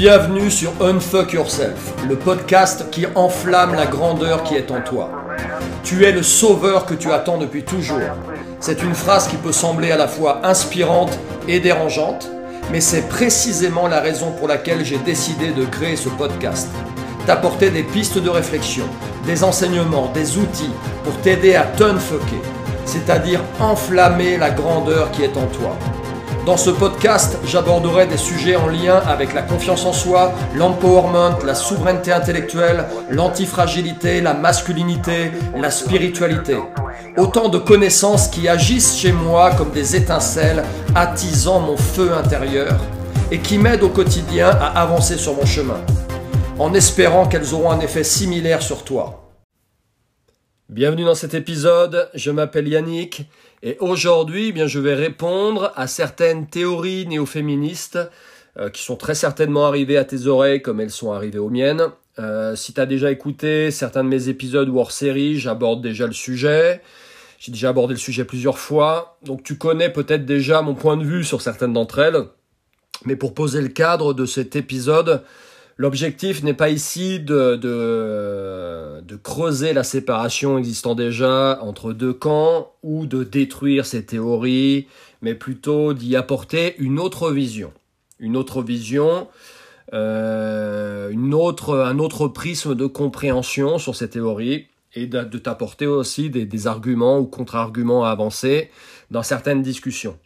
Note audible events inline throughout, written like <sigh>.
Bienvenue sur Unfuck Yourself, le podcast qui enflamme la grandeur qui est en toi. Tu es le sauveur que tu attends depuis toujours. C'est une phrase qui peut sembler à la fois inspirante et dérangeante, mais c'est précisément la raison pour laquelle j'ai décidé de créer ce podcast. T'apporter des pistes de réflexion, des enseignements, des outils pour t'aider à t'unfucker, c'est-à-dire enflammer la grandeur qui est en toi. Dans ce podcast, j'aborderai des sujets en lien avec la confiance en soi, l'empowerment, la souveraineté intellectuelle, l'antifragilité, la masculinité, la spiritualité. Autant de connaissances qui agissent chez moi comme des étincelles, attisant mon feu intérieur et qui m'aident au quotidien à avancer sur mon chemin, en espérant qu'elles auront un effet similaire sur toi. Bienvenue dans cet épisode, je m'appelle Yannick et aujourd'hui eh bien je vais répondre à certaines théories néo-féministes euh, qui sont très certainement arrivées à tes oreilles comme elles sont arrivées aux miennes. Euh, si tu as déjà écouté certains de mes épisodes ou hors série, j'aborde déjà le sujet. J'ai déjà abordé le sujet plusieurs fois, donc tu connais peut-être déjà mon point de vue sur certaines d'entre elles. Mais pour poser le cadre de cet épisode, L'objectif n'est pas ici de, de, creuser la séparation existant déjà entre deux camps ou de détruire ces théories, mais plutôt d'y apporter une autre vision. Une autre vision, euh, une autre, un autre prisme de compréhension sur ces théories et de, de t'apporter aussi des, des arguments ou contre-arguments à avancer dans certaines discussions.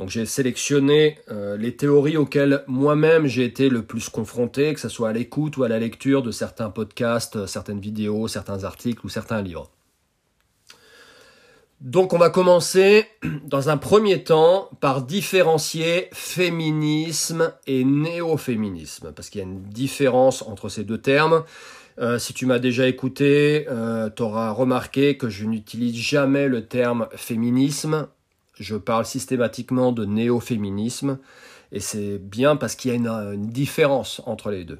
Donc j'ai sélectionné euh, les théories auxquelles moi-même j'ai été le plus confronté, que ce soit à l'écoute ou à la lecture de certains podcasts, euh, certaines vidéos, certains articles ou certains livres. Donc on va commencer <clears throat> dans un premier temps par différencier féminisme et néo-féminisme, parce qu'il y a une différence entre ces deux termes. Euh, si tu m'as déjà écouté, tu auras remarqué que je n'utilise jamais le terme féminisme je parle systématiquement de néo-féminisme, et c'est bien parce qu'il y a une, différence entre les deux.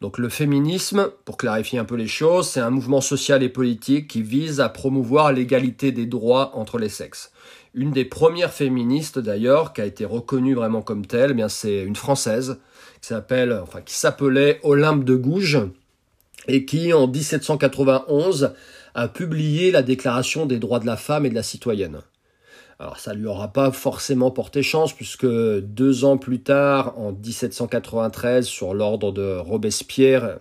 Donc le féminisme, pour clarifier un peu les choses, c'est un mouvement social et politique qui vise à promouvoir l'égalité des droits entre les sexes. Une des premières féministes d'ailleurs, qui a été reconnue vraiment comme telle, eh bien c'est une française qui qui s'appelait Olympe de Gouges et qui en 1791 a publié la Déclaration des droits de la femme et de la citoyenne. Alors ça lui aura pas forcément porté chance puisque deux ans plus tard, en 1793, sur l'ordre de Robespierre,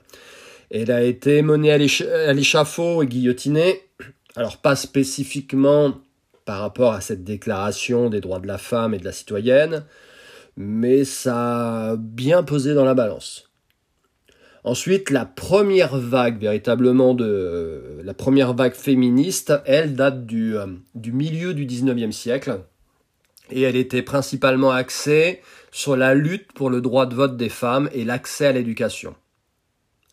elle a été menée à l'échafaud et guillotinée. Alors pas spécifiquement par rapport à cette déclaration des droits de la femme et de la citoyenne, mais ça a bien pesé dans la balance. Ensuite, la première vague véritablement de la première vague féministe, elle date du, euh, milieu du 19e siècle et elle était principalement axée sur la lutte pour le droit de vote des femmes et l'accès à l'éducation.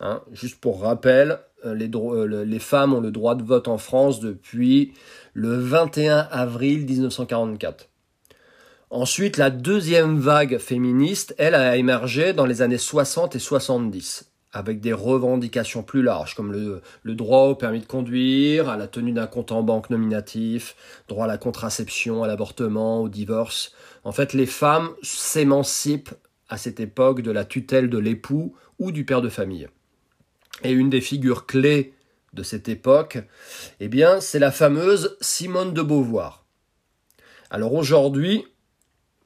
Hein, juste pour rappel, euh, les, euh, les, femmes ont le droit de vote en France depuis le 21 avril 1944. Ensuite, la deuxième vague féministe, elle, a émergé dans les années 60 et 70 avec des revendications plus larges, comme le, droit au permis de conduire, à la tenue d'un compte en banque nominatif, droit à la contraception, à l'avortement, au divorce. En fait, les femmes s'émancipent à cette époque de la tutelle de l'époux ou du père de famille. Et une des figures clés de cette époque, eh bien, c'est la fameuse Simone de Beauvoir. Alors aujourd'hui,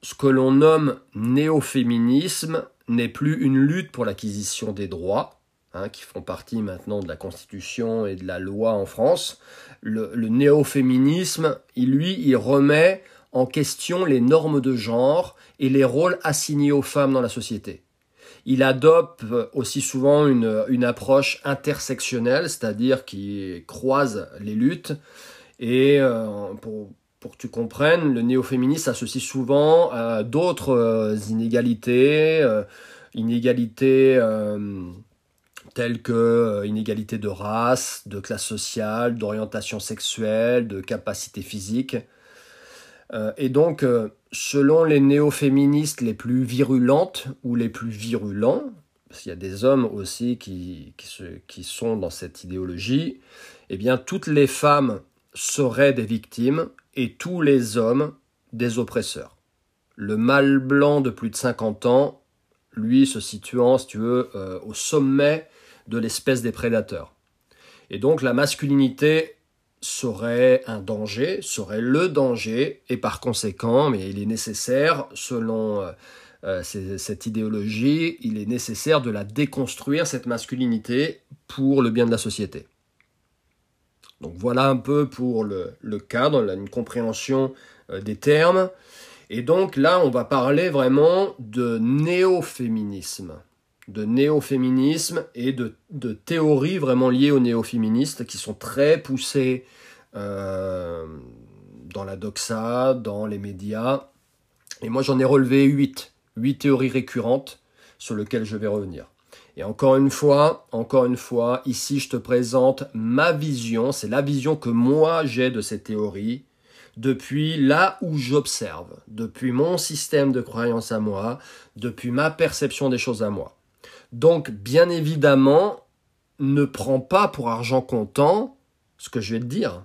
ce que l'on nomme néo-féminisme n'est plus une lutte pour l'acquisition des droits, hein, qui font partie maintenant de la Constitution et de la loi en France. Le, néo-féminisme, lui, il remet en question les normes de genre et les rôles assignés aux femmes dans la société. Il adopte aussi souvent une, une approche intersectionnelle, c'est-à-dire qui croise les luttes. Et euh, pour, pour que tu comprennes, le néo-féminisme s'associe souvent à d'autres euh, inégalités, euh, inégalités euh, telles que inégalités de race, de classe sociale, d'orientation sexuelle, de capacité physique. et donc, selon les néo-féministes les plus virulentes ou les plus virulents, parce qu'il y a des hommes aussi qui, qui sont dans cette idéologie, eh bien, toutes les femmes seraient des victimes et tous les hommes des oppresseurs. Le mâle blanc de plus de 50 ans, lui se situant, si tu veux, euh, au sommet de l'espèce des prédateurs. Et donc la masculinité serait un danger, serait le danger, et par conséquent, mais il est nécessaire, selon euh, euh, cette idéologie, il est nécessaire de la déconstruire, cette masculinité, pour le bien de la société. Donc voilà un peu pour le, cadre, une compréhension euh, des termes. Et donc là, on va parler vraiment de néo-féminisme. De néo-féminisme et de, théories vraiment liées aux néo-féministes qui sont très poussées euh, dans la doxa, dans les médias. Et moi, j'en ai relevé huit. Huit théories récurrentes sur lesquelles je vais revenir. Et encore une fois, encore une fois, ici je te présente ma vision, c'est la vision que moi j'ai de ces théories depuis là où j'observe, depuis mon système de croyance à moi, depuis ma perception des choses à moi. Donc, bien évidemment, ne prends pas pour argent comptant ce que je vais te dire.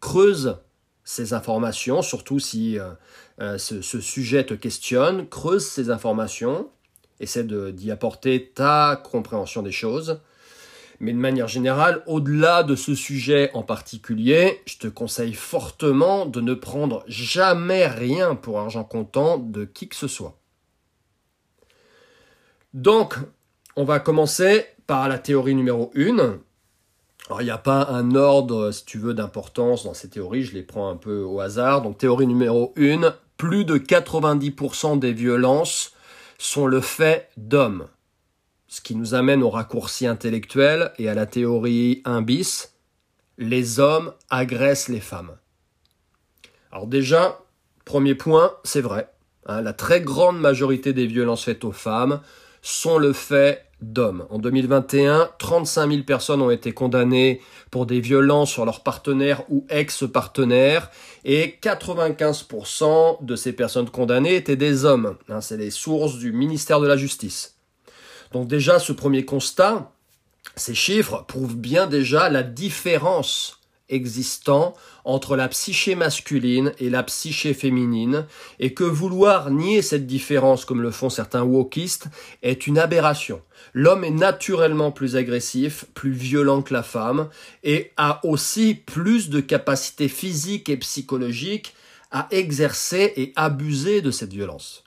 Creuse ces informations, surtout si euh, euh, ce, sujet te questionne, creuse ces informations, essaie d'y apporter ta compréhension des choses. Mais de manière générale, au-delà de ce sujet en particulier, je te conseille fortement de ne prendre jamais rien pour argent comptant de qui que ce soit. Donc, on va commencer par la théorie numéro 1. Alors, il n'y a pas un ordre, si tu veux, d'importance dans ces théories, je les prends un peu au hasard. Donc, théorie numéro 1, plus de 90% des violences sont le fait d'hommes ce qui nous amène au raccourci intellectuel et à la théorie 1 bis, les hommes agressent les femmes. Alors déjà, premier point, c'est vrai. Hein, la très grande majorité des violences faites aux femmes sont le fait d'hommes. En 2021, 35 000 personnes ont été condamnées pour des violences sur leur partenaire ou ex-partenaire et 95% de ces personnes condamnées étaient des hommes. Hein, c'est les sources du ministère de la Justice. Donc déjà, ce premier constat, ces chiffres prouvent bien déjà la différence existant entre la psyché masculine et la psyché féminine, et que vouloir nier cette différence comme le font certains wokistes est une aberration. L'homme est naturellement plus agressif, plus violent que la femme, et a aussi plus de capacités physiques et psychologiques à exercer et abuser de cette violence.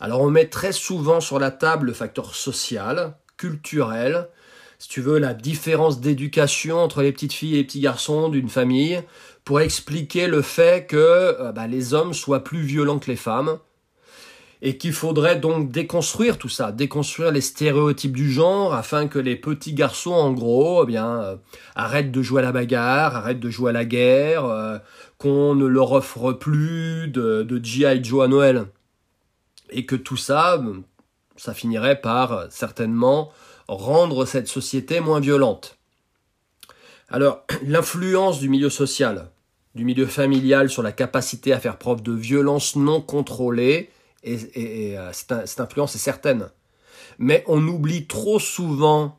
Alors on met très souvent sur la table le facteur social, culturel, si tu veux, la différence d'éducation entre les petites filles et les petits garçons d'une famille, pour expliquer le fait que euh, bah, les hommes soient plus violents que les femmes, et qu'il faudrait donc déconstruire tout ça, déconstruire les stéréotypes du genre, afin que les petits garçons, en gros, eh bien, euh, arrêtent de jouer à la bagarre, arrêtent de jouer à la guerre, euh, qu'on ne leur offre plus de, de G.I. Joe à Noël et que tout ça, ça finirait par certainement rendre cette société moins violente. Alors, <clears throat> l'influence du milieu social, du milieu familial sur la capacité à faire preuve de violence non contrôlée, et, euh, cette influence est certaine. Mais on oublie trop souvent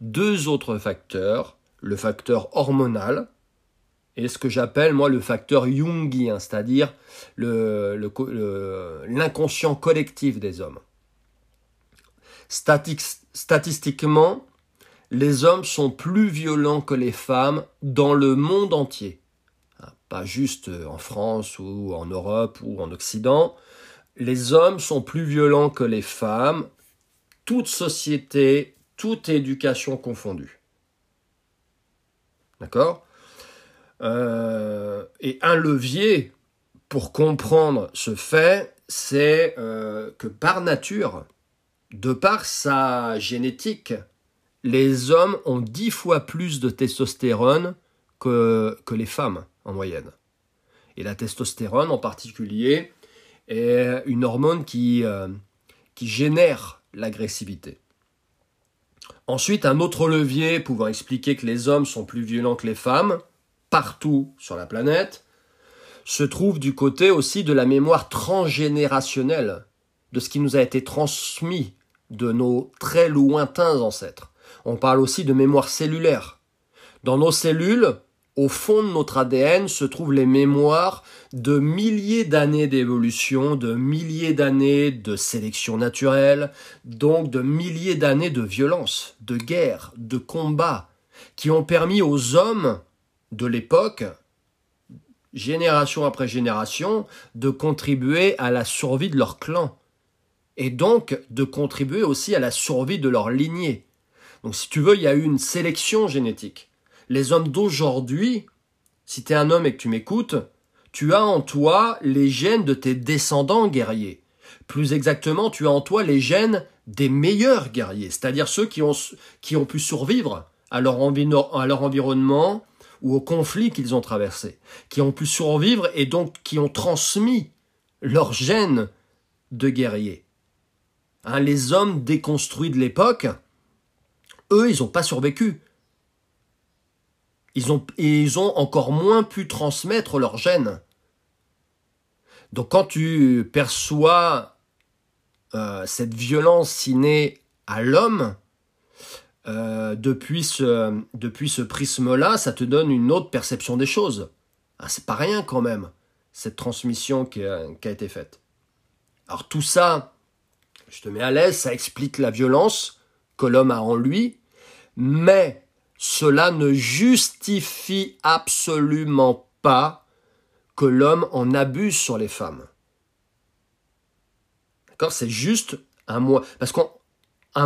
deux autres facteurs, le facteur hormonal, et ce que j'appelle moi le facteur jungien, c'est-à-dire l'inconscient le, collectif des hommes. Statistiquement, les hommes sont plus violents que les femmes dans le monde entier. Hein, pas juste en France ou en Europe ou en Occident. Les hommes sont plus violents que les femmes, toute société, toute éducation confondue. D'accord? Euh, et un levier pour comprendre ce fait, c'est euh, que par nature, de par sa génétique, les hommes ont dix fois plus de testostérone que, les femmes en moyenne. Et la testostérone en particulier est une hormone euh, qui génère l'agressivité. Ensuite, un autre levier pouvant expliquer que les hommes sont plus violents que les femmes, partout sur la planète, se trouve du côté aussi de la mémoire transgénérationnelle, de ce qui nous a été transmis de nos très lointains ancêtres. On parle aussi de mémoire cellulaire. Dans nos cellules, au fond de notre ADN se trouvent les mémoires de milliers d'années d'évolution, de milliers d'années de sélection naturelle, donc de milliers d'années de violence, de guerre, de combat, qui ont permis aux hommes de l'époque, génération après génération, de contribuer à la survie de leur clan, et donc de contribuer aussi à la survie de leur lignée. Donc si tu veux, il y a une sélection génétique les hommes d'aujourd'hui, si tu es un homme et que tu m'écoutes, tu as en toi les gènes de tes descendants guerriers. Plus exactement, tu as en toi les gènes des meilleurs guerriers, c'est-à-dire ceux qui ont, qui ont pu survivre à leur, à leur environnement ou aux conflits qu'ils ont traversés, qui ont pu survivre et donc qui ont transmis leurs gènes de guerriers. Hein, les hommes déconstruits de l'époque, eux, ils n'ont pas survécu ils ont, ils ont encore moins pu transmettre leur gènes. Donc quand tu perçois euh, cette violence innée à l'homme, euh, depuis ce, depuis ce prisme-là, ça te donne une autre perception des choses. Ah, c'est pas rien quand même, cette transmission qui a été faite. Alors tout ça, je te mets à l'aise, ça explique la violence que l'homme a en lui, mais cela ne justifie absolument pas que l'homme en abuse sur les femmes. D'accord? C'est juste un moyen, parce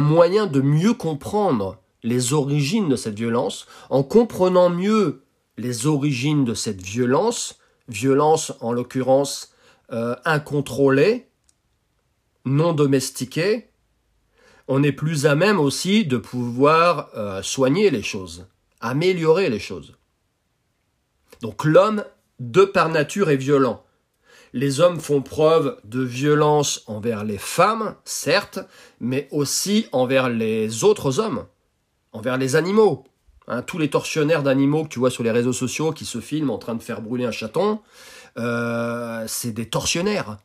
moyen de mieux comprendre les origines de cette violence, en comprenant mieux les origines de cette violence, violence en l'occurrence euh, incontrôlée, non domestiquée, on est plus à même aussi de pouvoir euh, soigner les choses, améliorer les choses. Donc l'homme, de par nature, est violent. Les hommes font preuve de violence envers les femmes, certes, mais aussi envers les autres hommes, envers les animaux. Hein, tous les tortionnaires d'animaux que tu vois sur les réseaux sociaux qui se filment en train de faire brûler un chaton, euh, c'est des tortionnaires.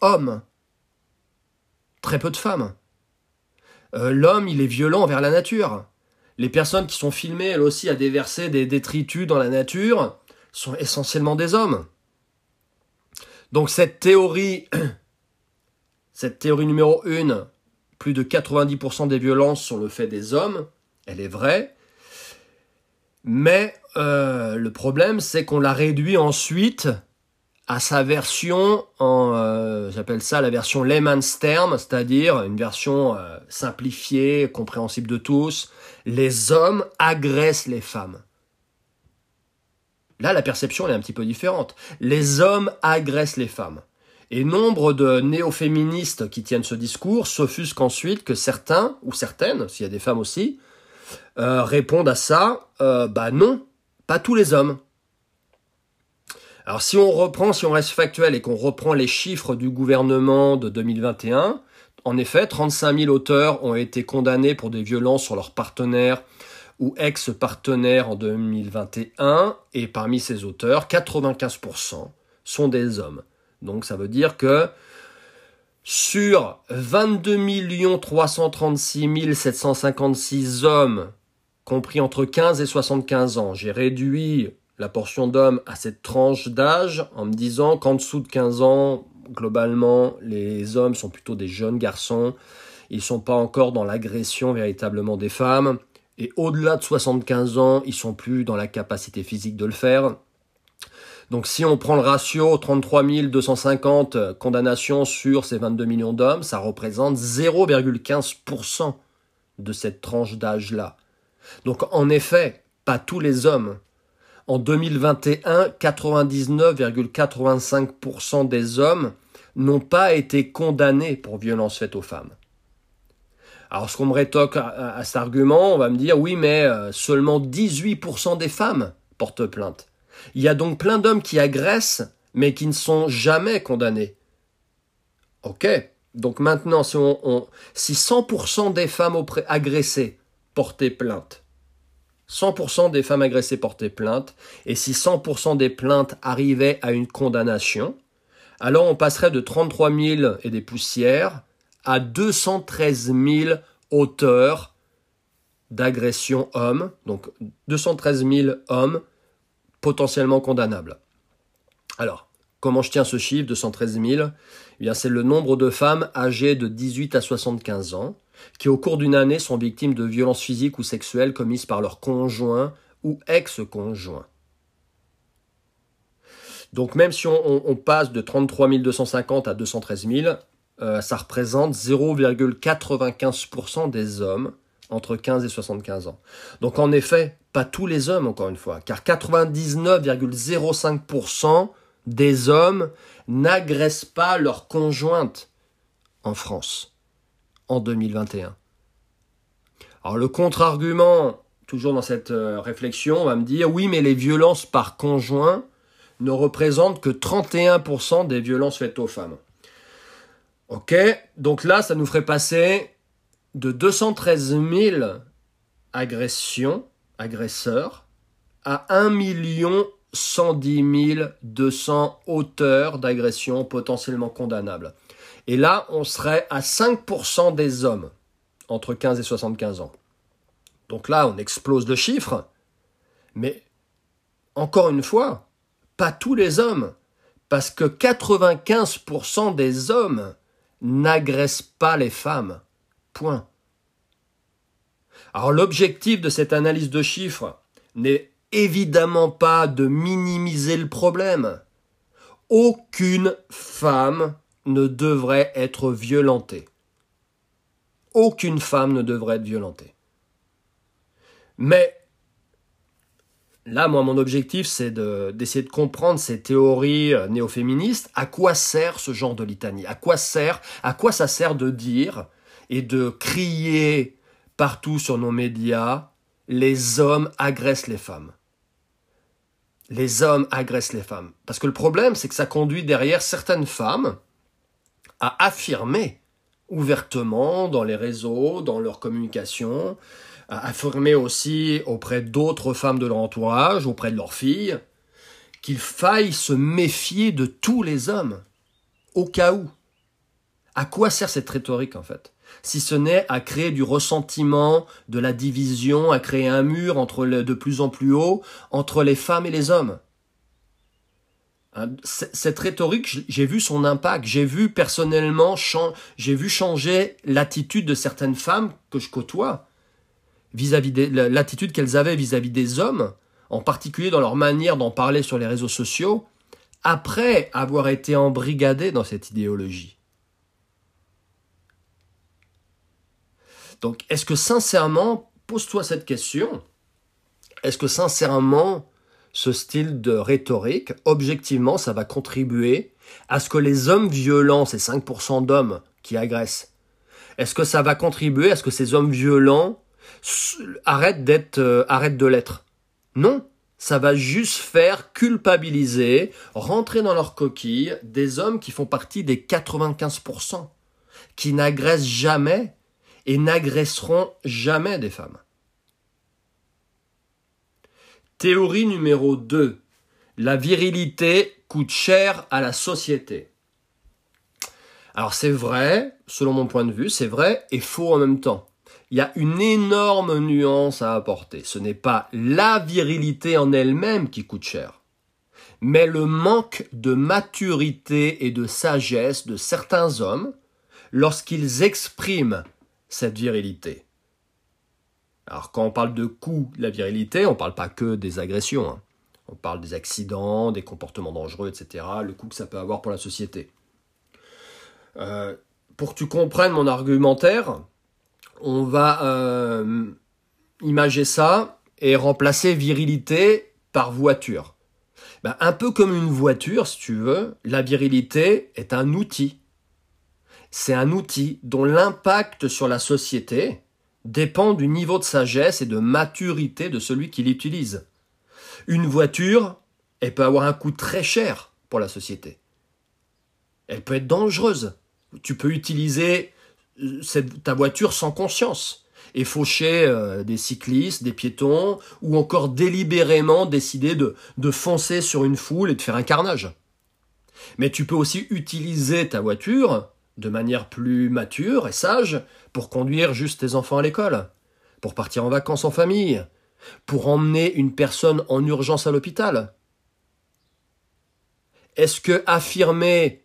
Hommes. Très peu de femmes. Euh, l'homme, il est violent envers la nature. Les personnes qui sont filmées, elles aussi, à déverser des détritus dans la nature, sont essentiellement des hommes. Donc cette théorie, <clears throat> cette théorie numéro 1, plus de 90% des violences sont le fait des hommes, elle est vraie. Mais euh, le problème, c'est qu'on la réduit ensuite à sa version en, euh, j'appelle ça la version layman's term, c'est-à-dire une version euh, simplifiée, compréhensible de tous. Les hommes agressent les femmes. Là, la perception est un petit peu différente. Les hommes agressent les femmes. Et nombre de néo-féministes qui tiennent ce discours s'offusquent ensuite que certains, ou certaines, s'il y a des femmes aussi, euh, répondent à ça, bah non, pas tous les hommes. Alors si on reprend, si on reste factuel et qu'on reprend les chiffres du gouvernement de 2021, en effet, 35 000 auteurs ont été condamnés pour des violences sur leurs partenaires ou ex-partenaires en 2021, et parmi ces auteurs, 95% sont des hommes. Donc ça veut dire que sur 22 336 756 hommes compris entre 15 et 75 ans, j'ai réduit la portion d'hommes à cette tranche d'âge en me disant qu'en dessous de 15 ans, globalement, les hommes sont plutôt des jeunes garçons. Ils sont pas encore dans l'agression véritablement des femmes. Et au-delà de 75 ans, ils sont plus dans la capacité physique de le faire. Donc si on prend le ratio 33 250 condamnations sur ces 22 millions d'hommes, ça représente 0,15% de cette tranche d'âge-là. Donc en effet, pas tous les hommes en 2021, 99,85% des hommes n'ont pas été condamnés pour violences faites aux femmes. Alors ce qu'on me rétoque à, cet argument, on va me dire oui mais euh, seulement 18% des femmes portent plainte. Il y a donc plein d'hommes qui agressent mais qui ne sont jamais condamnés. Ok, donc maintenant si, on, si 100% des femmes agressées portaient plainte, 100% des femmes agressées portaient plainte, et si 100% des plaintes arrivaient à une condamnation, alors on passerait de 33 000 et des poussières à 213 000 auteurs d'agressions hommes, donc 213 000 hommes potentiellement condamnables. Alors, comment je tiens ce chiffre de 113 000 eh bien, c'est le nombre de femmes âgées de 18 à 75 ans qui, au cours d'une année, sont victimes de violences physiques ou sexuelles commises par leur conjoint ou ex-conjoint. Donc même si on, passe de 33 250 à 213 000, euh, ça représente 0,95% des hommes entre 15 et 75 ans. Donc en effet, pas tous les hommes encore une fois, car 99,05% des hommes n'agressent pas leur conjointe en France en 2021. Alors le contre-argument, toujours dans cette euh, réflexion, on va me dire oui mais les violences par conjoint ne représentent que 31% des violences faites aux femmes. Ok, donc là ça nous ferait passer de 213 000 agressions, agresseurs, à 1 million 110 200 auteurs d'agressions potentiellement condamnables. Et là, on serait à 5% des hommes entre 15 et 75 ans. Donc là, on explose le chiffre. Mais encore une fois, pas tous les hommes. Parce que 95% des hommes n'agressent pas les femmes. Point. Alors l'objectif de cette analyse de chiffres n'est évidemment pas de minimiser le problème. Aucune femme ne devrait être violentée. Aucune femme ne devrait être violentée. Mais là, moi, mon objectif, c'est d'essayer de, comprendre ces théories euh, néo-féministes. À quoi sert ce genre de litanie? À quoi sert À quoi ça sert de dire et de crier partout sur nos médias les hommes agressent les femmes? Les hommes agressent les femmes. Parce que le problème, c'est que ça conduit derrière certaines femmes à affirmer ouvertement dans les réseaux, dans leur communication, à affirmer aussi auprès d'autres femmes de leur entourage, auprès de leurs filles, qu'il faille se méfier de tous les hommes, au cas où. À quoi sert cette rhétorique en fait? Si ce n'est à créer du ressentiment, de la division, à créer un mur entre de plus en plus haut entre les femmes et les hommes. Hein, cette rhétorique, j'ai vu son impact, j'ai vu personnellement, j'ai vu changer l'attitude de certaines femmes que je côtoie, vis-à-vis l'attitude qu'elles avaient vis-à-vis des hommes, en particulier dans leur manière d'en parler sur les réseaux sociaux, après avoir été embrigadées dans cette idéologie. Donc, est-ce que sincèrement, pose-toi cette question, est-ce que sincèrement, ce style de rhétorique, objectivement, ça va contribuer à ce que les hommes violents, ces 5% d'hommes qui agressent, est-ce que ça va contribuer à ce que ces hommes violents arrêtent d'être, euh, arrêtent de l'être? Non, ça va juste faire culpabiliser, rentrer dans leur coquille des hommes qui font partie des 95%, qui n'agressent jamais et n'agresseront jamais des femmes. Théorie numéro 2. La virilité coûte cher à la société. Alors c'est vrai, selon mon point de vue, c'est vrai et faux en même temps. Il y a une énorme nuance à apporter. Ce n'est pas la virilité en elle-même qui coûte cher, mais le manque de maturité et de sagesse de certains hommes lorsqu'ils expriment cette virilité. Alors quand on parle de coût de la virilité, on ne parle pas que des agressions. Hein. On parle des accidents, des comportements dangereux, etc. Le coût que ça peut avoir pour la société. Euh, pour que tu comprennes mon argumentaire, on va euh, imager ça et remplacer virilité par voiture. Ben, un peu comme une voiture, si tu veux, la virilité est un outil c'est un outil dont l'impact sur la société dépend du niveau de sagesse et de maturité de celui qui l'utilise. Une voiture, elle peut avoir un coût très cher pour la société. Elle peut être dangereuse. Tu peux utiliser euh, ta voiture sans conscience et faucher euh, des cyclistes, des piétons, ou encore délibérément décider de, de foncer sur une foule et de faire un carnage. Mais tu peux aussi utiliser ta voiture de manière plus mature et sage pour conduire juste tes enfants à l'école, pour partir en vacances en famille, pour emmener une personne en urgence à l'hôpital. Est-ce que affirmer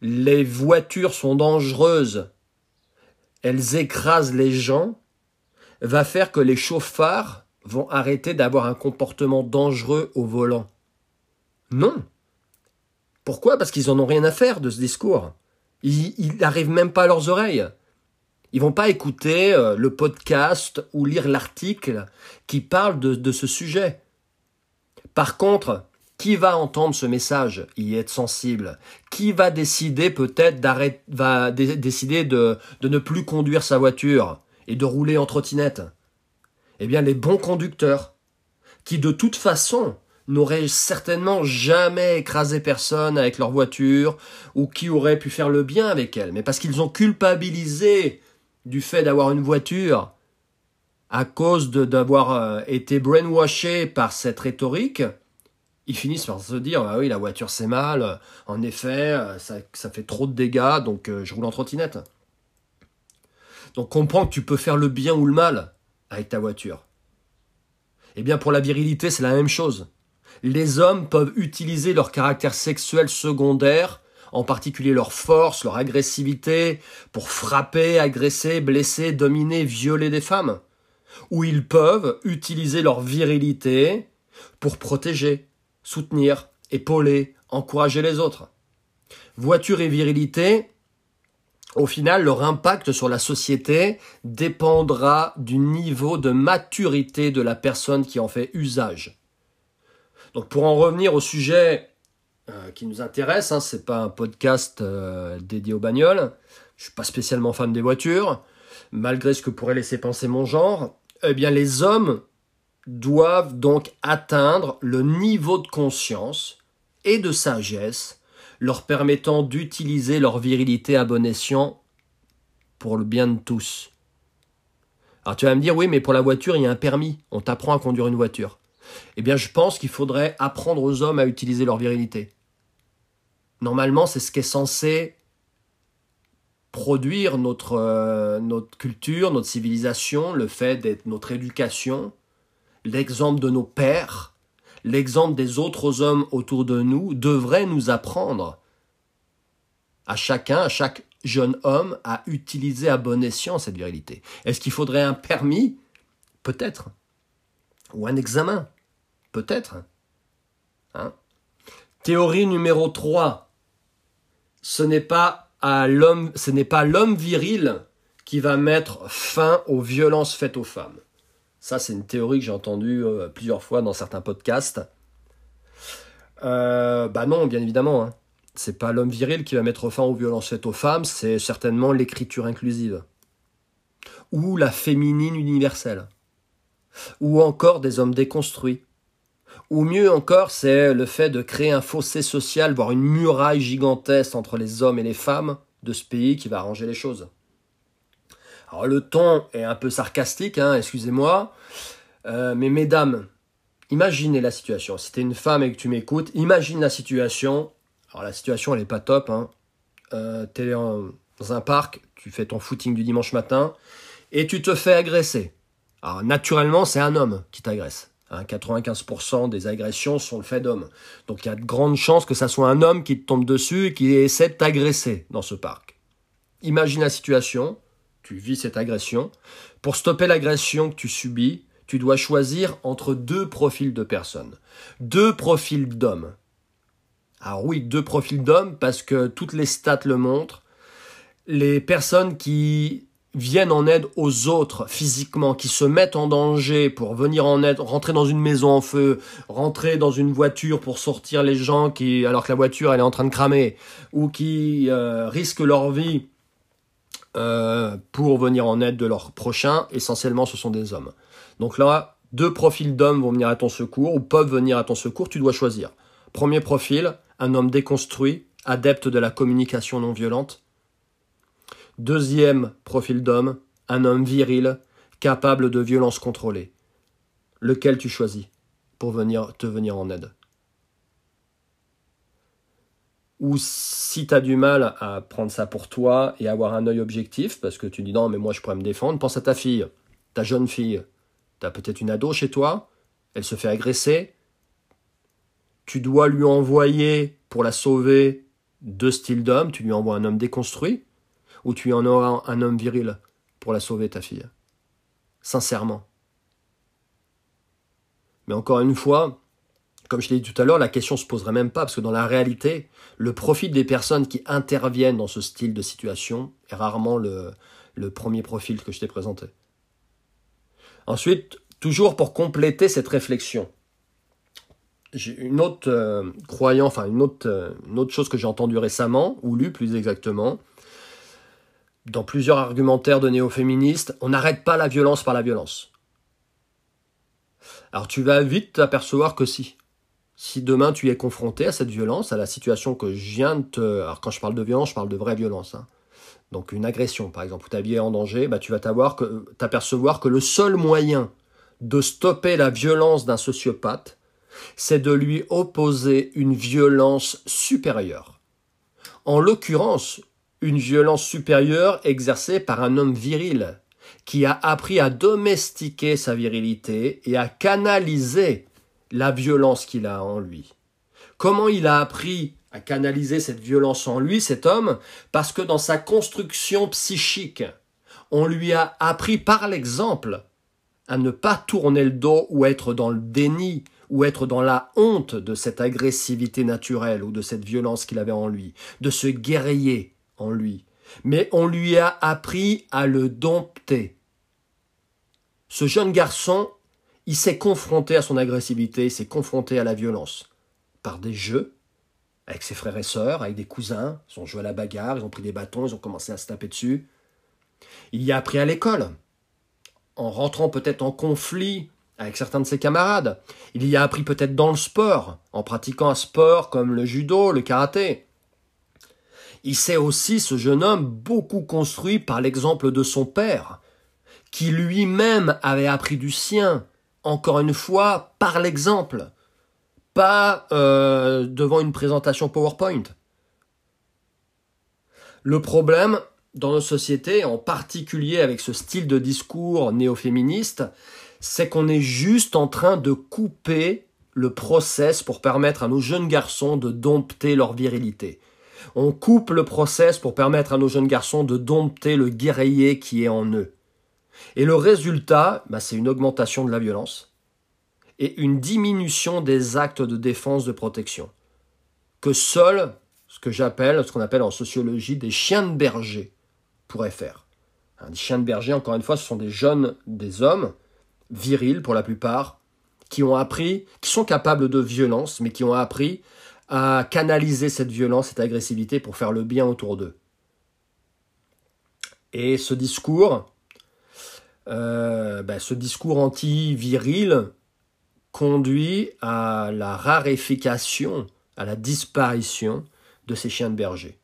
les voitures sont dangereuses, elles écrasent les gens, va faire que les chauffards vont arrêter d'avoir un comportement dangereux au volant? Non. Pourquoi? Parce qu'ils en ont rien à faire de ce discours. Il n'arrive même pas à leurs oreilles. Ils vont pas écouter euh, le podcast ou lire l'article qui parle de, de ce sujet. Par contre, qui va entendre ce message, y être sensible? Qui va décider peut-être d'arrêter, va décider de, de ne plus conduire sa voiture et de rouler en trottinette? Eh bien, les bons conducteurs, qui de toute façon n'auraient certainement jamais écrasé personne avec leur voiture ou qui auraient pu faire le bien avec elle, mais parce qu'ils ont culpabilisé du fait d'avoir une voiture à cause d'avoir euh, été brainwashé par cette rhétorique, ils finissent par se dire ah oui la voiture c'est mal, en effet euh, ça, ça, fait trop de dégâts donc euh, je roule en trottinette. Donc comprends que tu peux faire le bien ou le mal avec ta voiture. Eh bien pour la virilité c'est la même chose. Les hommes peuvent utiliser leur caractère sexuel secondaire, en particulier leur force, leur agressivité, pour frapper, agresser, blesser, dominer, violer des femmes. Ou ils peuvent utiliser leur virilité pour protéger, soutenir, épauler, encourager les autres. Voiture et virilité, au final, leur impact sur la société dépendra du niveau de maturité de la personne qui en fait usage. Pour en revenir au sujet euh, qui nous intéresse, hein, c'est pas un podcast euh, dédié aux bagnoles, je suis pas spécialement fan des voitures, malgré ce que pourrait laisser penser mon genre, eh bien les hommes doivent donc atteindre le niveau de conscience et de sagesse leur permettant d'utiliser leur virilité à bon escient pour le bien de tous. Alors tu vas me dire, oui, mais pour la voiture, il y a un permis, on t'apprend à conduire une voiture. Eh bien, je pense qu'il faudrait apprendre aux hommes à utiliser leur virilité. Normalement, c'est ce qui est censé produire notre, euh, notre culture, notre civilisation, le fait d'être notre éducation, l'exemple de nos pères, l'exemple des autres hommes autour de nous devrait nous apprendre à chacun, à chaque jeune homme, à utiliser à bon escient cette virilité. Est-ce qu'il faudrait un permis? Peut-être. Ou un examen Peut-être. Hein Théorie numéro 3. Ce n'est pas à l'homme, ce n'est pas l'homme viril qui va mettre fin aux violences faites aux femmes. Ça, c'est une théorie que j'ai entendue euh, plusieurs fois dans certains podcasts. Euh, bah non, bien évidemment. Hein. C'est pas l'homme viril qui va mettre fin aux violences faites aux femmes, c'est certainement l'écriture inclusive. Ou la féminine universelle. Ou encore des hommes déconstruits. Ou mieux encore, c'est le fait de créer un fossé social, voire une muraille gigantesque entre les hommes et les femmes de ce pays qui va arranger les choses. Alors le ton est un peu sarcastique, hein, excusez-moi, euh, mais mesdames, imaginez la situation. Si tu es une femme et que tu m'écoutes, imagine la situation. Alors la situation elle est pas top. Hein. Euh, tu es dans un parc, tu fais ton footing du dimanche matin et tu te fais agresser. Alors naturellement c'est un homme qui t'agresse. 95% hein. des agressions sont le fait d'hommes. Donc il y a de grandes chances que ça soit un homme qui te tombe dessus et qui essaie de t'agresser dans ce parc. Imagine la situation, tu vis cette agression. Pour stopper l'agression que tu subis, tu dois choisir entre deux profils de personnes, deux profils d'hommes. Alors oui, deux profils d'hommes parce que toutes les stats le montrent. Les personnes qui viennent en aide aux autres physiquement, qui se mettent en danger pour venir en aide, rentrer dans une maison en feu, rentrer dans une voiture pour sortir les gens qui, alors que la voiture elle est en train de cramer, ou qui euh, risquent leur vie euh, pour venir en aide de leurs prochains. Essentiellement, ce sont des hommes. Donc là, deux profils d'hommes vont venir à ton secours ou peuvent venir à ton secours. Tu dois choisir. Premier profil, un homme déconstruit, adepte de la communication non violente. Deuxième profil d'homme, un homme viril, capable de violence contrôlée. Lequel tu choisis pour venir te venir en aide? Ou si tu as du mal à prendre ça pour toi et avoir un œil objectif, parce que tu dis non, mais moi je pourrais me défendre, pense à ta fille, ta jeune fille. Tu as peut-être une ado chez toi, elle se fait agresser. tu dois lui envoyer, pour la sauver, deux styles d'hommes, tu lui envoies un homme déconstruit, ou tu en auras un homme viril pour la sauver, ta fille Sincèrement. Mais encore une fois, comme je l'ai dit tout à l'heure, la question se poserait même pas, parce que dans la réalité, le profil des personnes qui interviennent dans ce style de situation est rarement le, premier profil que je t'ai présenté. Ensuite, toujours pour compléter cette réflexion, j'ai une autre euh, croyance, enfin une autre, euh, une autre chose que j'ai entendue récemment, ou lu plus exactement, dans plusieurs argumentaires de néo-féministes, on n'arrête pas la violence par la violence. Alors tu vas vite t'apercevoir que si si demain tu es confronté à cette violence, à la situation que je viens de te... Alors quand je parle de violence, je parle de vraie violence. Hein. Donc une agression, par exemple, où ta vie est en danger, bah, tu vas t'apercevoir que le seul moyen de stopper la violence d'un sociopathe, c'est de lui opposer une violence supérieure. En l'occurrence, une violence supérieure exercée par un homme viril, qui a appris à domestiquer sa virilité et à canaliser la violence qu'il a en lui. Comment il a appris à canaliser cette violence en lui, cet homme? Parce que dans sa construction psychique, on lui a appris par l'exemple à ne pas tourner le dos ou être dans le déni ou être dans la honte de cette agressivité naturelle ou de cette violence qu'il avait en lui, de ce guerrier en lui. Mais on lui a appris à le dompter. Ce jeune garçon il s'est confronté à son agressivité, il s'est confronté à la violence. Par des jeux, avec ses frères et sœurs, avec des cousins, ils ont joué à la bagarre, ils ont pris des bâtons, ils ont commencé à se taper dessus. Il y a appris à l'école, en rentrant peut-être en conflit avec certains de ses camarades. Il y a appris peut-être dans le sport, en pratiquant un sport comme le judo, le karaté. Il s'est aussi, ce jeune homme, beaucoup construit par l'exemple de son père, qui lui-même avait appris du sien, encore une fois, par l'exemple, pas euh, devant une présentation PowerPoint. Le problème dans nos sociétés, en particulier avec ce style de discours néo-féministe, c'est qu'on est juste en train de couper le process pour permettre à nos jeunes garçons de dompter leur virilité. On coupe le process pour permettre à nos jeunes garçons de dompter le guerrier qui est en eux. Et le résultat, bah, c'est une augmentation de la violence et une diminution des actes de défense de protection. Que seuls, ce que j'appelle, ce qu'on appelle en sociologie, des chiens de berger pourraient faire. Hein, des chiens de berger, encore une fois, ce sont des jeunes, des hommes, virils pour la plupart, qui ont appris, qui sont capables de violence, mais qui ont appris à canaliser cette violence, cette agressivité pour faire le bien autour d'eux. Et ce discours, euh, ben, ce discours anti-viril conduit à la raréfication, à la disparition de ces chiens de berger.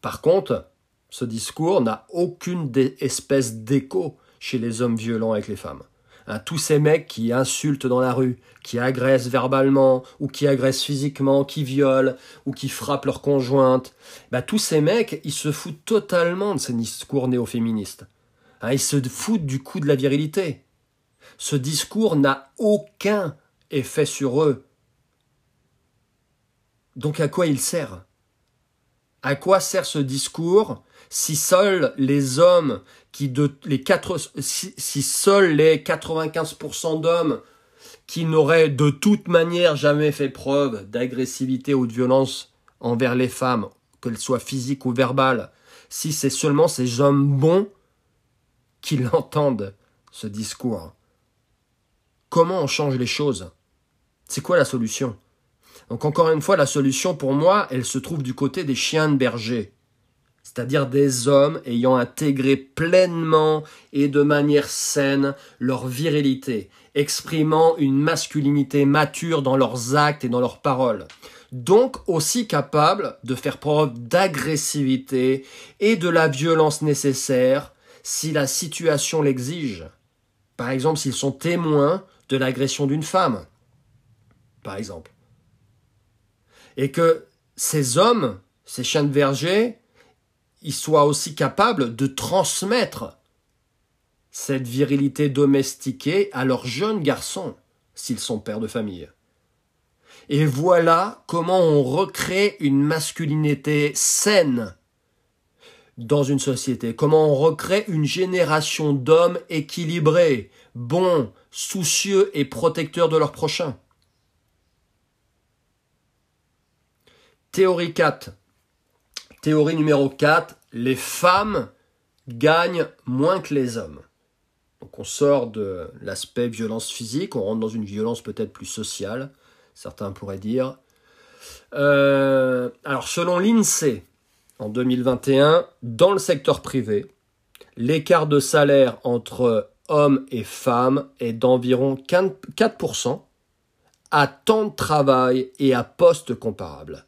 Par contre, ce discours n'a aucune espèce d'écho chez les hommes violents avec les femmes. Hein, tous ces mecs qui insultent dans la rue, qui agressent verbalement, ou qui agressent physiquement, qui violent, ou qui frappent leur conjointe, bah, tous ces mecs, ils se foutent totalement de ces discours néo-féministes. Hein, ils se foutent du coup de la virilité. Ce discours n'a aucun effet sur eux. Donc à quoi il sert? À quoi sert ce discours si seuls les hommes qui de les quatre, si, seuls les 95% d'hommes qui n'auraient de toute manière jamais fait preuve d'agressivité ou de violence envers les femmes, qu'elles soient physiques ou verbales, si c'est seulement ces hommes bons qu'ils <laughs> entendent ce discours. Comment on change les choses? C'est quoi la solution? Donc encore une fois, la solution pour moi, elle se trouve du côté des chiens de berger, c'est-à-dire des hommes ayant intégré pleinement et de manière saine leur virilité, exprimant une masculinité mature dans leurs actes et dans leurs paroles donc aussi capables de faire preuve d'agressivité et de la violence nécessaire si la situation l'exige. Par exemple, s'ils sont témoins de l'agression d'une femme, par exemple. Et que ces hommes, ces chiens de verger, ils soient aussi capables de transmettre cette virilité domestiquée à leurs jeunes garçons, s'ils sont pères de famille. Et voilà comment on recrée une masculinité saine dans une société, comment on recrée une génération d'hommes équilibrés, bons, soucieux et protecteurs de leurs prochains. Théorie 4. Théorie numéro 4, les femmes gagnent moins que les hommes. Donc on sort de l'aspect violence physique, on rentre dans une violence peut-être plus sociale, certains pourraient dire. Euh, alors selon l'INSEE, en 2021, dans le secteur privé, l'écart de salaire entre hommes et femmes est d'environ 4% à temps de travail et à poste comparable.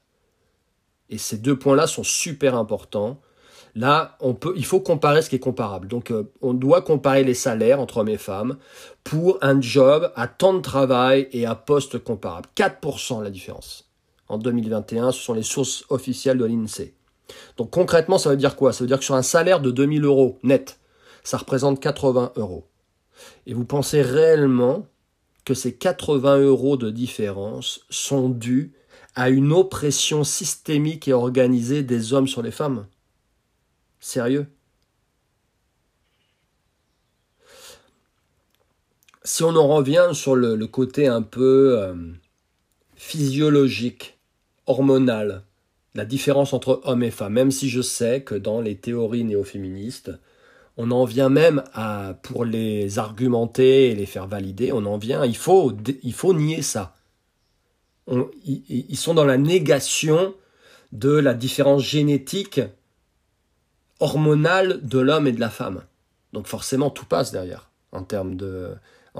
Et ces deux points-là sont super importants. Là, on peut, il faut comparer ce qui est comparable. Donc, euh, on doit comparer les salaires entre hommes et femmes pour un job à temps de travail et à poste comparable. 4% la différence. En 2021, ce sont les sources officielles de l'INSEE. Donc concrètement, ça veut dire quoi? Ça veut dire que sur un salaire de 2000 euros net, ça représente 80 euros. Et vous pensez réellement que ces 80 euros de différence sont dus à une oppression systémique et organisée des hommes sur les femmes Sérieux Si on en revient sur le, côté un peu euh, physiologique, hormonal, la différence entre hommes et femmes, même si je sais que dans les théories néo-féministes, on en vient même à, pour les argumenter et les faire valider, on en vient, il faut, il faut nier ça. Ils, sont dans la négation de la différence génétique hormonale de l'homme et de la femme. Donc forcément, tout passe derrière, en termes de,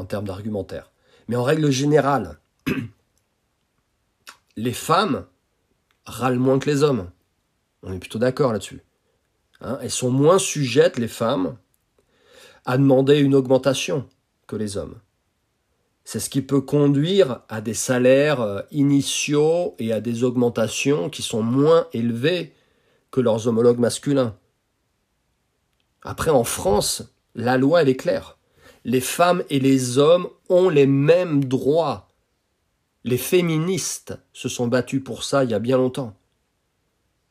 termes d'argumentaire. Mais en règle générale, <clears throat> les femmes râlent moins que les hommes. On est plutôt d'accord là-dessus. Hein, elles sont moins sujettes, les femmes, à demander une augmentation que les hommes. C'est ce qui peut conduire à des salaires euh, initiaux et à des augmentations qui sont moins élevées que leurs homologues masculins. Après, en France, la loi, elle est claire. Les femmes et les hommes ont les mêmes droits les féministes se sont battus pour ça il y a bien longtemps.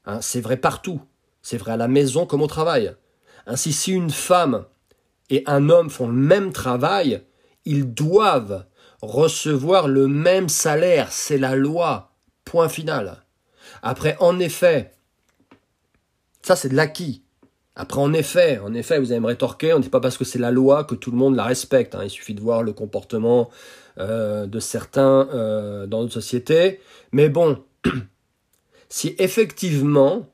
Hein, c'est vrai partout. C'est vrai à la maison comme au travail. Ainsi, si une femme et un homme font le même travail, ils doivent recevoir le même salaire. C'est la loi. Point final. Après, en effet, ça c'est de l'acquis. Après, en effet, vous allez me rétorquer, on ne dit pas parce que c'est la loi que tout le monde la respecte. Hein. Il suffit de voir le comportement euh, de certains euh, dans notre société. Mais bon, <clears throat> si effectivement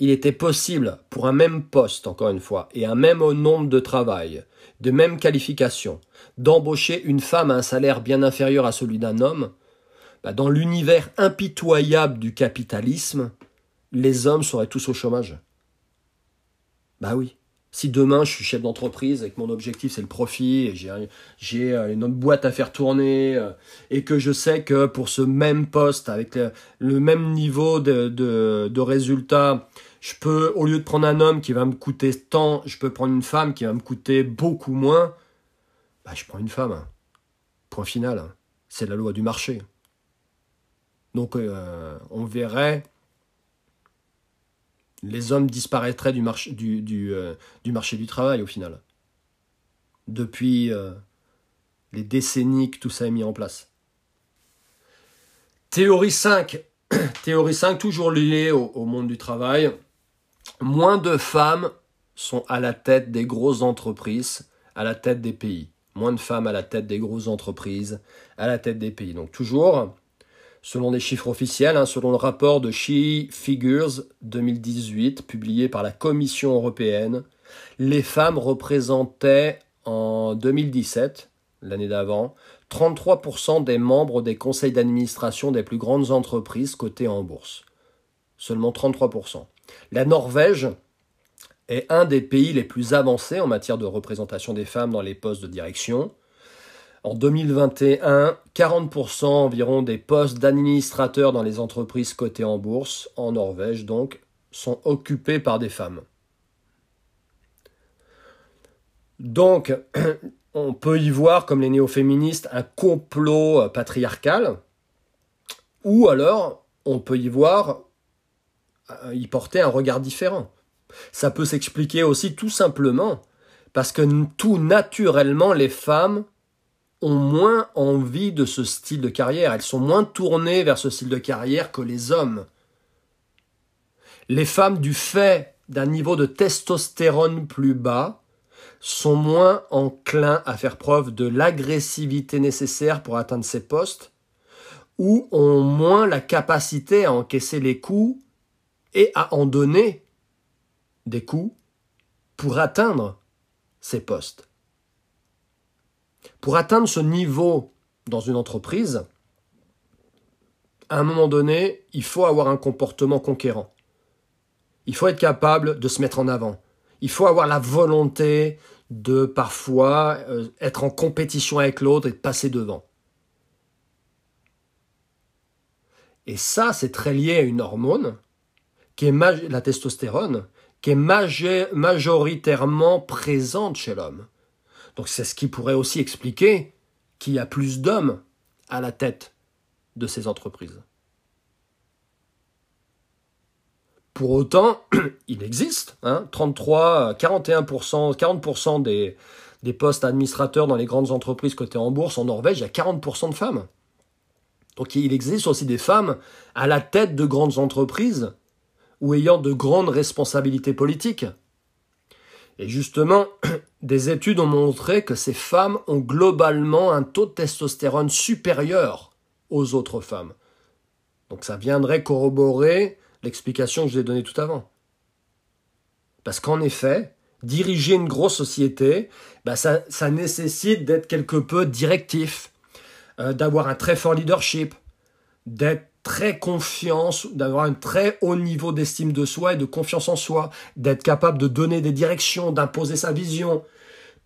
il était possible pour un même poste, encore une fois, et un même nombre de travail, de même qualification, d'embaucher une femme à un salaire bien inférieur à celui d'un homme, bah, dans l'univers impitoyable du capitalisme, les hommes seraient tous au chômage. Bah oui. Si demain je suis chef d'entreprise et que mon objectif c'est le profit et j'ai euh, une autre boîte à faire tourner euh, et que je sais que pour ce même poste avec le, même niveau de, de, de résultats, je peux, au lieu de prendre un homme qui va me coûter tant, je peux prendre une femme qui va me coûter beaucoup moins, bah je prends une femme. Hein. Point final. Hein. C'est la loi du marché. Donc euh, on verrait les hommes disparaîtraient du, marché, du, euh, travail au final. Depuis euh, les décennies que tout ça est mis en place. Théorie 5. <coughs> Théorie 5, toujours liée au monde du travail. Moins de femmes sont à la tête des grosses entreprises, à la tête des pays. Moins de femmes à la tête des grosses entreprises, à la tête des pays. Donc toujours, Selon des chiffres officiels, hein, selon le rapport de She Figures 2018 publié par la Commission européenne, les femmes représentaient en 2017, l'année d'avant, 33% des membres des conseils d'administration des plus grandes entreprises cotées en bourse. Seulement 33%. La Norvège est un des pays les plus avancés en matière de représentation des femmes dans les postes de direction. En 2021, 40% environ des postes d'administrateurs dans les entreprises cotées en bourse, en Norvège donc, sont occupés par des femmes. Donc, <clears throat> on peut y voir, comme les néo-féministes, un complot patriarcal, Ou alors, on peut y voir, euh, y porter un regard différent. Ça peut s'expliquer aussi tout simplement parce que tout naturellement, les femmes ont moins envie de ce style de carrière. Elles sont moins tournées vers ce style de carrière que les hommes. Les femmes, du fait d'un niveau de testostérone plus bas, sont moins enclins à faire preuve de l'agressivité nécessaire pour atteindre ces postes, ou ont moins la capacité à encaisser les coups et à en donner des coups pour atteindre ces postes. Pour atteindre ce niveau dans une entreprise, à un moment donné, il faut avoir un comportement conquérant. Il faut être capable de se mettre en avant. Il faut avoir la volonté de parfois euh, être en compétition avec l'autre et de passer devant. Et ça, c'est très lié à une hormone, qui est la testostérone, qui est majoritairement présente chez l'homme. Donc c'est ce qui pourrait aussi expliquer qu'il y a plus d'hommes à la tête de ces entreprises. Pour autant, <clears throat> il existe, 33, 41%, 40% des, des postes administrateurs dans les grandes entreprises cotées en bourse en Norvège, il y a 40% de femmes. Donc il existe aussi des femmes à la tête de grandes entreprises ou ayant de grandes responsabilités politiques. Et justement, <clears throat> des études ont montré que ces femmes ont globalement un taux de testostérone supérieur aux autres femmes. Donc ça viendrait corroborer l'explication que je vous ai donnée tout avant. Parce qu'en effet, diriger une grosse société, bah ça, nécessite d'être quelque peu directif, euh, d'avoir un très fort leadership, d'être très confiance, d'avoir un très haut niveau d'estime de soi et de confiance en soi, d'être capable de donner des directions, d'imposer sa vision.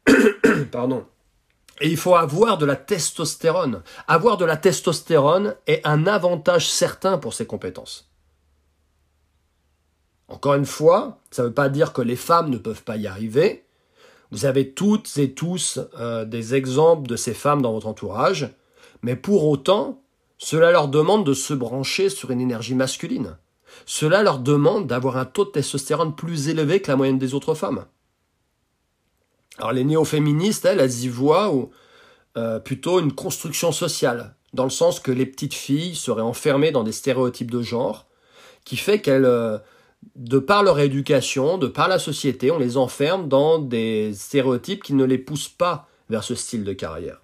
<coughs> Pardon. Et il faut avoir de la testostérone. Avoir de la testostérone est un avantage certain pour ses compétences. Encore une fois, ça ne veut pas dire que les femmes ne peuvent pas y arriver. Vous avez toutes et tous euh, des exemples de ces femmes dans votre entourage, mais pour autant, cela leur demande de se brancher sur une énergie masculine. Cela leur demande d'avoir un taux de testostérone plus élevé que la moyenne des autres femmes. Alors les néo-féministes, elles, elles y voient euh, plutôt une construction sociale, dans le sens que les petites filles seraient enfermées dans des stéréotypes de genre, qui fait qu'elles, euh, de par leur éducation, de par la société, on les enferme dans des stéréotypes qui ne les poussent pas vers ce style de carrière.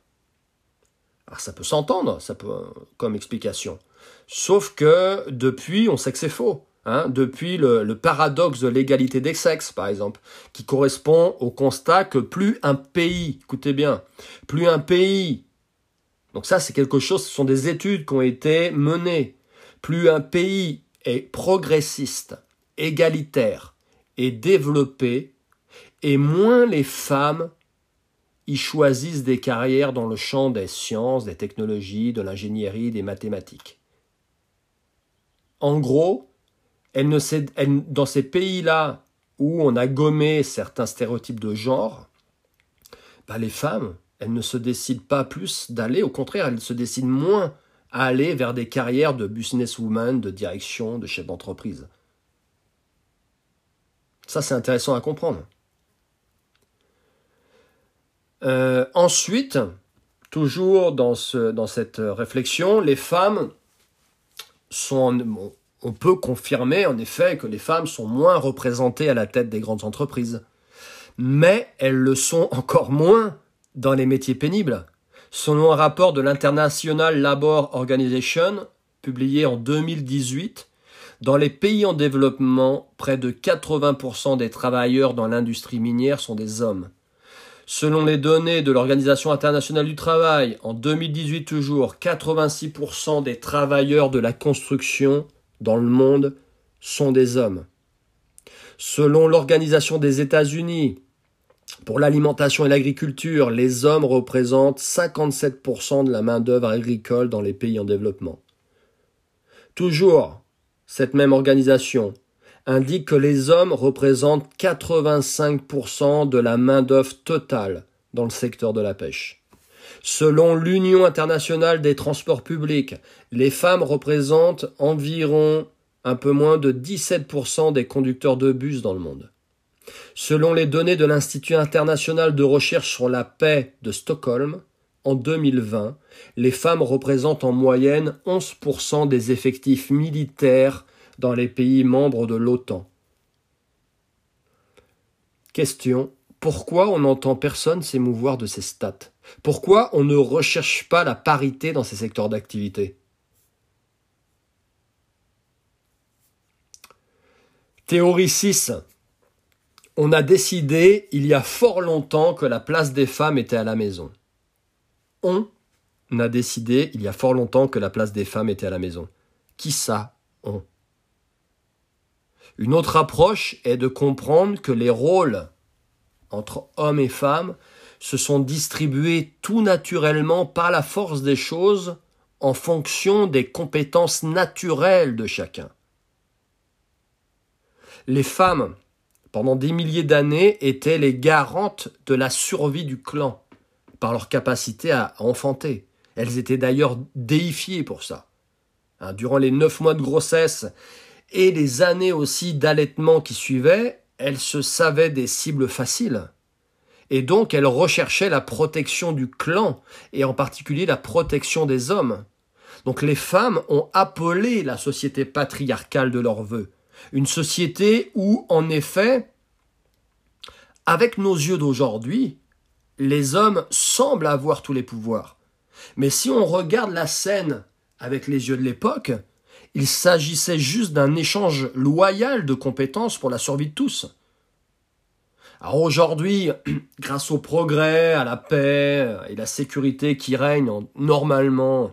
Alors ça peut s'entendre, ça peut comme explication. Sauf que depuis, on sait que c'est faux. Hein, depuis le, le, paradoxe de l'égalité des sexes, par exemple, qui correspond au constat que plus un pays, écoutez bien, plus un pays, donc ça c'est quelque chose, ce sont des études qui ont été menées, plus un pays est progressiste, égalitaire et développé, et moins les femmes ils choisissent des carrières dans le champ des sciences, des technologies, de l'ingénierie, des mathématiques. En gros, dans ces pays-là où on a gommé certains stéréotypes de genre, bah, les femmes, elles ne se décident pas plus d'aller, au contraire, elles se décident moins à aller vers des carrières de businesswoman, de direction, de chef d'entreprise. Ça, c'est intéressant à comprendre. Euh, ensuite, toujours dans, ce, dans cette réflexion, les femmes sont... on peut confirmer en effet que les femmes sont moins représentées à la tête des grandes entreprises. Mais elles le sont <laughs> encore moins dans les métiers pénibles. Selon un rapport de l'International Labour Organization, publié en 2018, dans les pays en développement, près de 80% des travailleurs dans l'industrie minière sont des hommes. Selon les données de l'Organisation internationale du travail, en 2018 toujours, 86% des travailleurs de la construction dans le monde sont des hommes. Selon l'Organisation des États-Unis, pour l'alimentation et l'agriculture, les hommes représentent 57% de la main-d'œuvre agricole dans les pays en développement. Toujours, cette même organisation indique que les hommes représentent 85% de la main-d'œuvre totale dans le secteur de la pêche. Selon l'Union internationale des transports publics, les femmes représentent environ un peu moins de 17% des conducteurs de bus dans le monde. Selon les données de l'Institut international de recherche sur la paix de Stockholm, en 2020, les femmes représentent en moyenne 11% des effectifs militaires dans les pays membres de l'OTAN. Question pourquoi on n'entend personne s'émouvoir de ces stats? Pourquoi on ne recherche pas la parité dans ces secteurs d'activité? Théorie 6. On a décidé il y a fort longtemps que la place des femmes était à la maison. On a décidé il y a fort longtemps que la place des femmes était à la maison. Qui ça On? Une autre approche est de comprendre que les rôles entre hommes et femmes se sont distribués tout naturellement par la force des choses en fonction des compétences naturelles de chacun. Les femmes, pendant des milliers d'années, étaient les garantes de la survie du clan par leur capacité à enfanter. Elles étaient d'ailleurs déifiées pour ça. Hein, durant les neuf mois de grossesse et les années aussi d'allaitement qui suivaient, elles se savaient des cibles faciles. Et donc elles recherchaient la protection du clan, et en particulier la protection des hommes. Donc les femmes ont appelé la société patriarcale de leur vœu. Une société où, en effet, avec nos yeux d'aujourd'hui, les hommes semblent avoir tous les pouvoirs. Mais si on regarde la scène avec les yeux de l'époque, il s'agissait juste d'un échange loyal de compétences pour la survie de tous. Alors aujourd'hui, <clears throat> grâce au progrès, à la paix et la sécurité qui règnent normalement,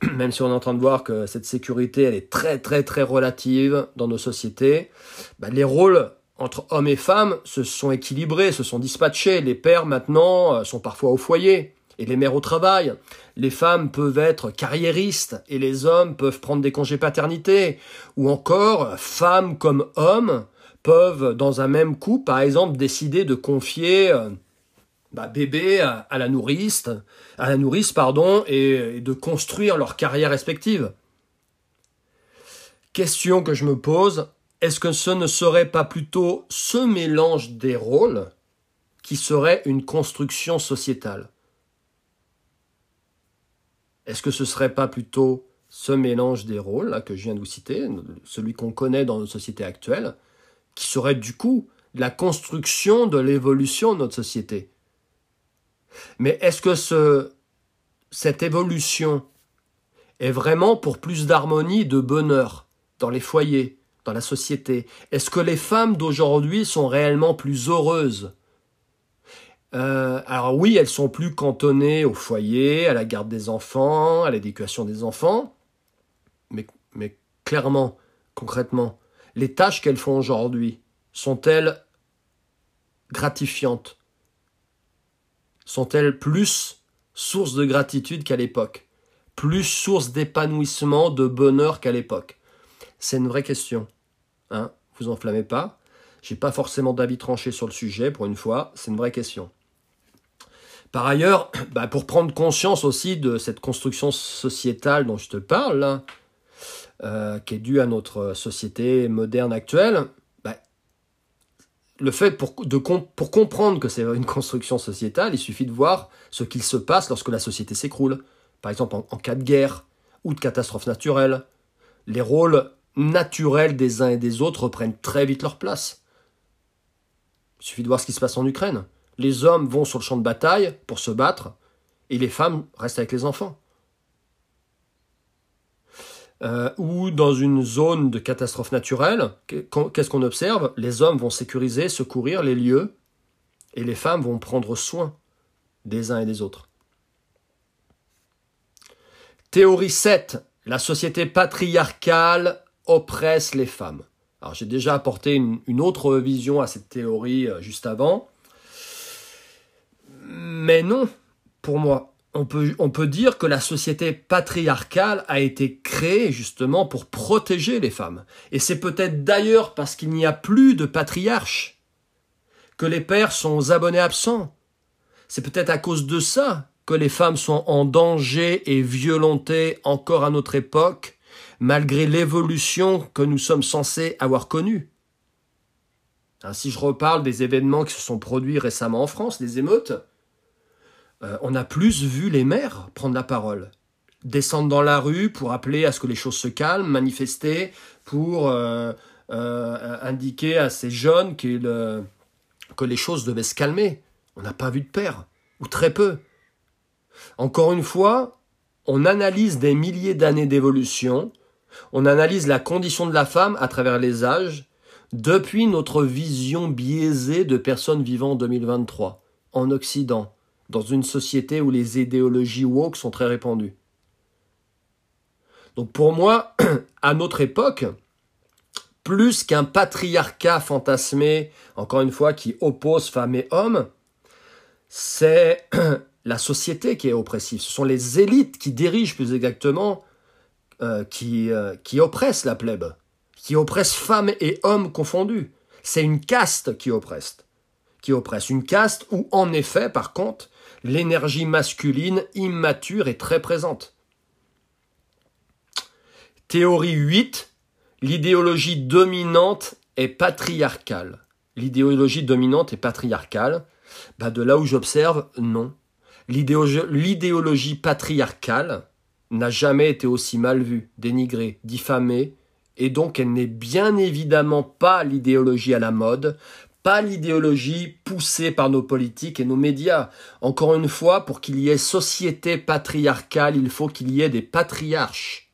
<clears throat> même si on est en train de voir que cette sécurité est très très très relative dans nos sociétés, bah, les rôles entre hommes et femmes se sont équilibrés, se sont dispatchés. Les pères maintenant euh, sont parfois au foyer et les mères au travail. Les femmes peuvent être carriéristes et les hommes peuvent prendre des congés paternité. Ou encore, femmes comme hommes peuvent, dans un même coup, par exemple, décider de confier euh, bah, bébé à, la nourrice, à la nourrice pardon, et, de construire leur carrière respective. Question que je me pose est-ce que ce ne serait pas plutôt ce mélange des rôles qui serait une construction sociétale? Est-ce que ce serait pas plutôt ce mélange des rôles que je viens de vous citer, celui qu'on connaît dans nos sociétés actuelles, qui serait du coup la construction de l'évolution de notre société? Mais est-ce que ce, cette évolution est vraiment pour plus d'harmonie, de bonheur dans les foyers, dans la société? Est-ce que les femmes d'aujourd'hui sont réellement plus heureuses euh, alors oui, elles sont plus cantonnées au foyer, à la garde des enfants, à l'éducation des enfants, mais, clairement, concrètement, les tâches qu'elles font aujourd'hui sont-elles gratifiantes? Sont-elles plus source de gratitude qu'à l'époque? Plus source d'épanouissement, de bonheur qu'à l'époque? C'est une vraie question. Hein? Vous enflammez pas. J'ai pas forcément d'avis tranché sur le sujet pour une fois, c'est une vraie question. Par ailleurs, <clears throat> bah, pour prendre conscience aussi de cette construction sociétale dont je te parle, euh, qui est due à notre société moderne actuelle, bah, le fait pour, pour comprendre que c'est une <laughs> construction sociétale, il suffit de voir ce qu'il se passe lorsque la société s'écroule. Par exemple, en, en cas de guerre ou de catastrophe naturelle, les rôles naturels des uns et des autres reprennent très vite leur place. Il suffit de voir ce qui se passe en Ukraine les hommes vont sur le champ de bataille pour se battre et les femmes restent avec les enfants. Euh, ou dans une zone de catastrophe naturelle, qu'est-ce qu'on observe? Les hommes vont sécuriser, secourir les lieux et les femmes vont prendre soin des uns et des autres. Théorie 7. La société patriarcale oppresse les femmes. Alors j'ai déjà apporté une, autre vision à cette théorie euh, juste avant. Mais non, pour moi. On peut, dire que la société patriarcale a été créée justement pour protéger les femmes. Et c'est peut-être d'ailleurs parce qu'il n'y a plus de patriarches que les pères sont abonnés absents. C'est peut-être à cause de ça que les femmes sont en danger et violentées encore à notre époque, malgré l'évolution que nous sommes censés avoir connue. Hein, si je reparle des événements qui se sont produits récemment en France, des émeutes, euh, on a plus vu les mères prendre la parole, descendre dans la rue pour appeler à ce que les choses se calment, manifester pour euh, euh, indiquer à ces jeunes que les choses devaient se calmer. On n'a pas vu de père, ou très peu. Encore une fois, on analyse des milliers d'années d'évolution, on analyse la condition de la femme à travers les âges, depuis notre vision biaisée de personnes vivant en 2023, en Occident, dans une société où les idéologies woke sont très répandues. Donc pour moi, <clears throat> à notre époque, plus qu'un patriarcat fantasmé, encore une fois, qui oppose femmes et hommes, c'est <clears throat> la société qui est oppressive. Ce sont les élites qui dirigent plus exactement, euh, qui, euh, qui oppressent la plèbe qui oppresse femmes et hommes confondus. C'est une caste qui oppresse. Qui oppresse. Une caste où, en effet, par contre, l'énergie masculine immature est très présente. Théorie 8. L'idéologie dominante est patriarcale. L'idéologie dominante est patriarcale. Bah de là où j'observe, non. L'idéologie patriarcale n'a jamais été aussi mal vue, dénigrée, diffamée, et donc elle n'est bien évidemment pas l'idéologie à la mode, pas l'idéologie poussée par nos politiques et nos médias. Encore une fois, pour qu'il y ait société patriarcale, il faut qu'il y ait des patriarches.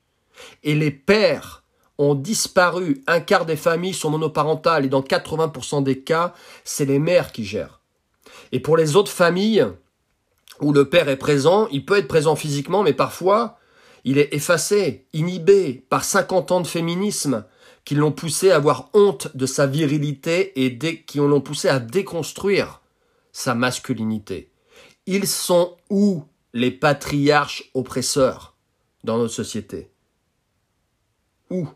Et les pères ont disparu. Un quart des familles sont monoparentales et dans 80% des cas, c'est les mères qui gèrent. Et pour les autres familles où le père est présent, il peut être présent physiquement, mais parfois, il est effacé, inhibé par 50 ans de féminisme qui l'ont poussé à avoir honte de sa virilité et qui l'ont poussé à déconstruire sa masculinité. Ils sont où les patriarches oppresseurs dans notre société? Où?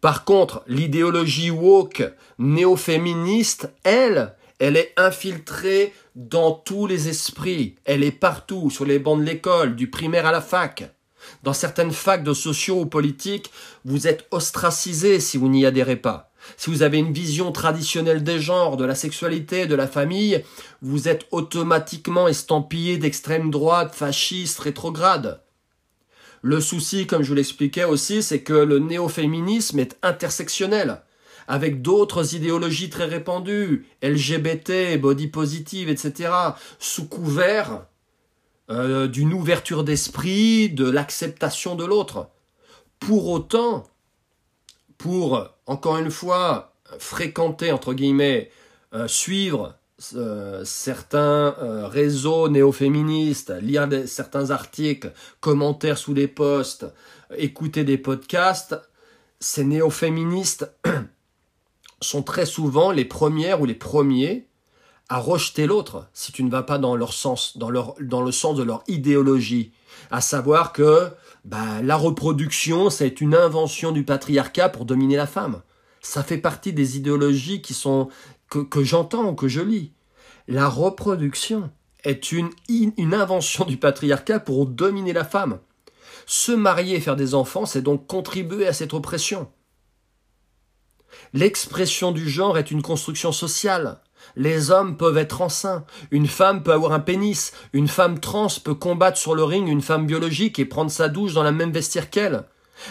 Par contre, l'idéologie woke néo-féministe, elle, elle est infiltrée dans tous les esprits. Elle est partout, sur les bancs de l'école, du primaire à la fac. Dans certaines facs de sociaux ou politiques, vous êtes ostracisé si vous n'y adhérez pas. Si vous avez une vision traditionnelle des genres, de la sexualité, de la famille, vous êtes automatiquement estampillé d'extrême droite, fasciste, rétrograde. Le souci, comme je vous l'expliquais aussi, c'est que le néo-féminisme est intersectionnel, avec d'autres idéologies très répandues, LGBT, body positive, etc., sous couvert euh, d'une ouverture d'esprit, de l'acceptation de l'autre. Pour autant, pour, encore une fois, fréquenter, entre guillemets, euh, suivre euh, certains réseaux néo-féministes, lire certains articles, commentaires sous des posts, écouter des podcasts, ces néo-féministes <clears throat> sont très souvent les premières ou les premiers à rejeter l'autre si tu ne vas pas dans leur sens, dans, leur, dans le sens de leur idéologie. À savoir que bah, la reproduction, c'est une invention du patriarcat pour dominer la femme. Ça fait partie des idéologies qui sont que, que j'entends, que je lis. La reproduction est une, une invention du patriarcat pour dominer la femme. Se marier et faire des enfants, c'est donc contribuer à cette oppression. L'expression du genre est une construction sociale. Les hommes peuvent être enceints, une femme peut avoir un pénis, une femme trans peut combattre sur le ring une femme biologique et prendre sa douche dans la même vestiaire qu'elle.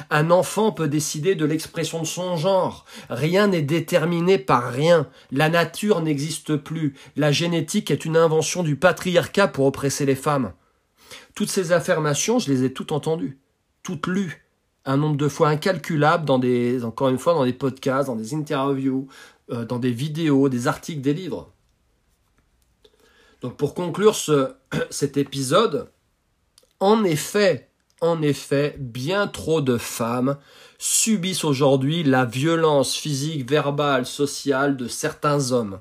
Un enfant peut décider de l'expression de son genre. Rien n'est déterminé par rien. La nature n'existe plus. La génétique est une invention du patriarcat pour oppresser les femmes. Toutes ces affirmations, je les ai toutes entendues, toutes lues, un nombre de fois incalculable dans des, encore une fois, dans des podcasts, dans des interviews, euh, dans des vidéos, des articles, des livres. Donc pour conclure ce, <clears throat> cet épisode, en effet, en effet, bien trop de femmes subissent aujourd'hui la violence physique, verbale, sociale de certains hommes.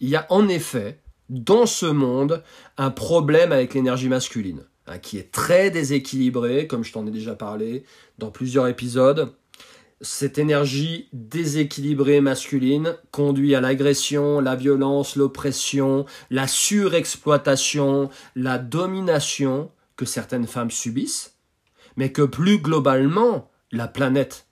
Il y a en effet, dans ce monde, un problème avec l'énergie masculine, hein, qui est très déséquilibré, comme je t'en ai déjà parlé dans plusieurs épisodes. Cette énergie déséquilibrée masculine conduit à l'agression, la violence, l'oppression, la surexploitation, la domination que certaines femmes subissent, mais que plus globalement la planète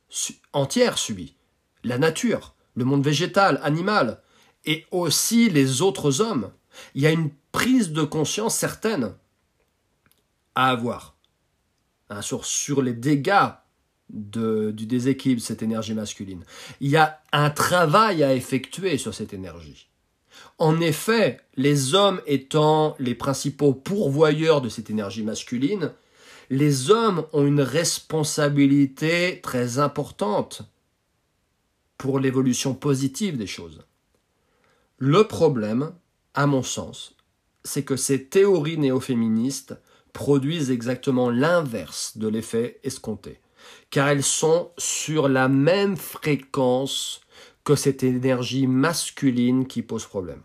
entière subit. La nature, le monde végétal, animal, et aussi les autres hommes. Il y a une prise de conscience certaine à avoir hein, sur, sur les dégâts du déséquilibre de cette énergie masculine. Il y a un travail à effectuer sur cette énergie. En effet, les hommes étant les principaux pourvoyeurs de cette énergie masculine, les hommes ont une responsabilité très importante pour l'évolution positive des choses. Le problème, à mon sens, c'est que ces théories néo-féministes produisent exactement l'inverse de l'effet escompté car elles sont sur la même fréquence que cette énergie masculine qui pose problème.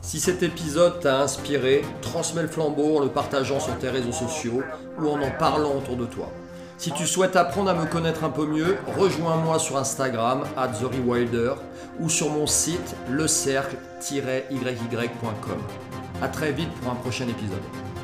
Si cet épisode t'a inspiré, transmets le flambeau en le partageant sur tes réseaux sociaux ou en en parlant autour de toi. Si tu souhaites apprendre à me connaître un peu mieux, rejoins-moi sur Instagram, at TheRewilder, ou sur mon site lecercle-yy.com. A très vite pour un prochain épisode.